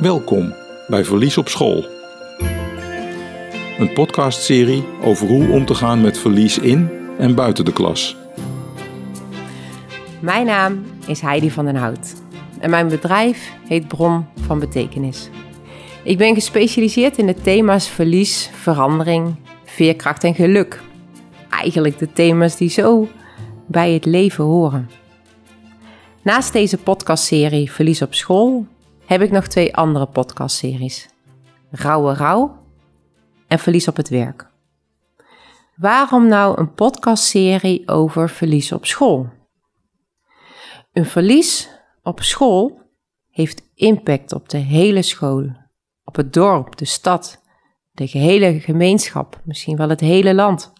Welkom bij Verlies op School. Een podcastserie over hoe om te gaan met verlies in en buiten de klas. Mijn naam is Heidi van den Hout en mijn bedrijf heet Bron van Betekenis. Ik ben gespecialiseerd in de thema's verlies, verandering, veerkracht en geluk. Eigenlijk de thema's die zo bij het leven horen. Naast deze podcastserie Verlies op school heb ik nog twee andere podcastseries. Rauwe Rouw en Verlies op het werk. Waarom nou een podcastserie over verlies op school? Een verlies op school heeft impact op de hele school, op het dorp, de stad, de gehele gemeenschap, misschien wel het hele land.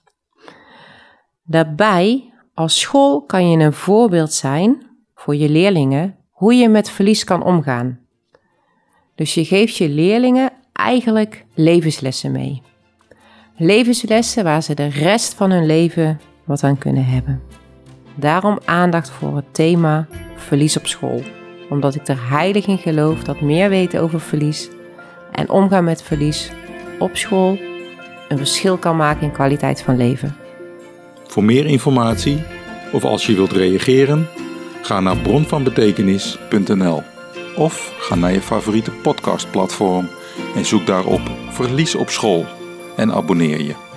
Daarbij, als school kan je een voorbeeld zijn voor je leerlingen hoe je met verlies kan omgaan. Dus je geeft je leerlingen eigenlijk levenslessen mee. Levenslessen waar ze de rest van hun leven wat aan kunnen hebben. Daarom aandacht voor het thema verlies op school. Omdat ik er heilig in geloof dat meer weten over verlies en omgaan met verlies op school een verschil kan maken in kwaliteit van leven. Voor meer informatie of als je wilt reageren, ga naar bronvanbetekenis.nl of ga naar je favoriete podcastplatform en zoek daarop Verlies op school en abonneer je.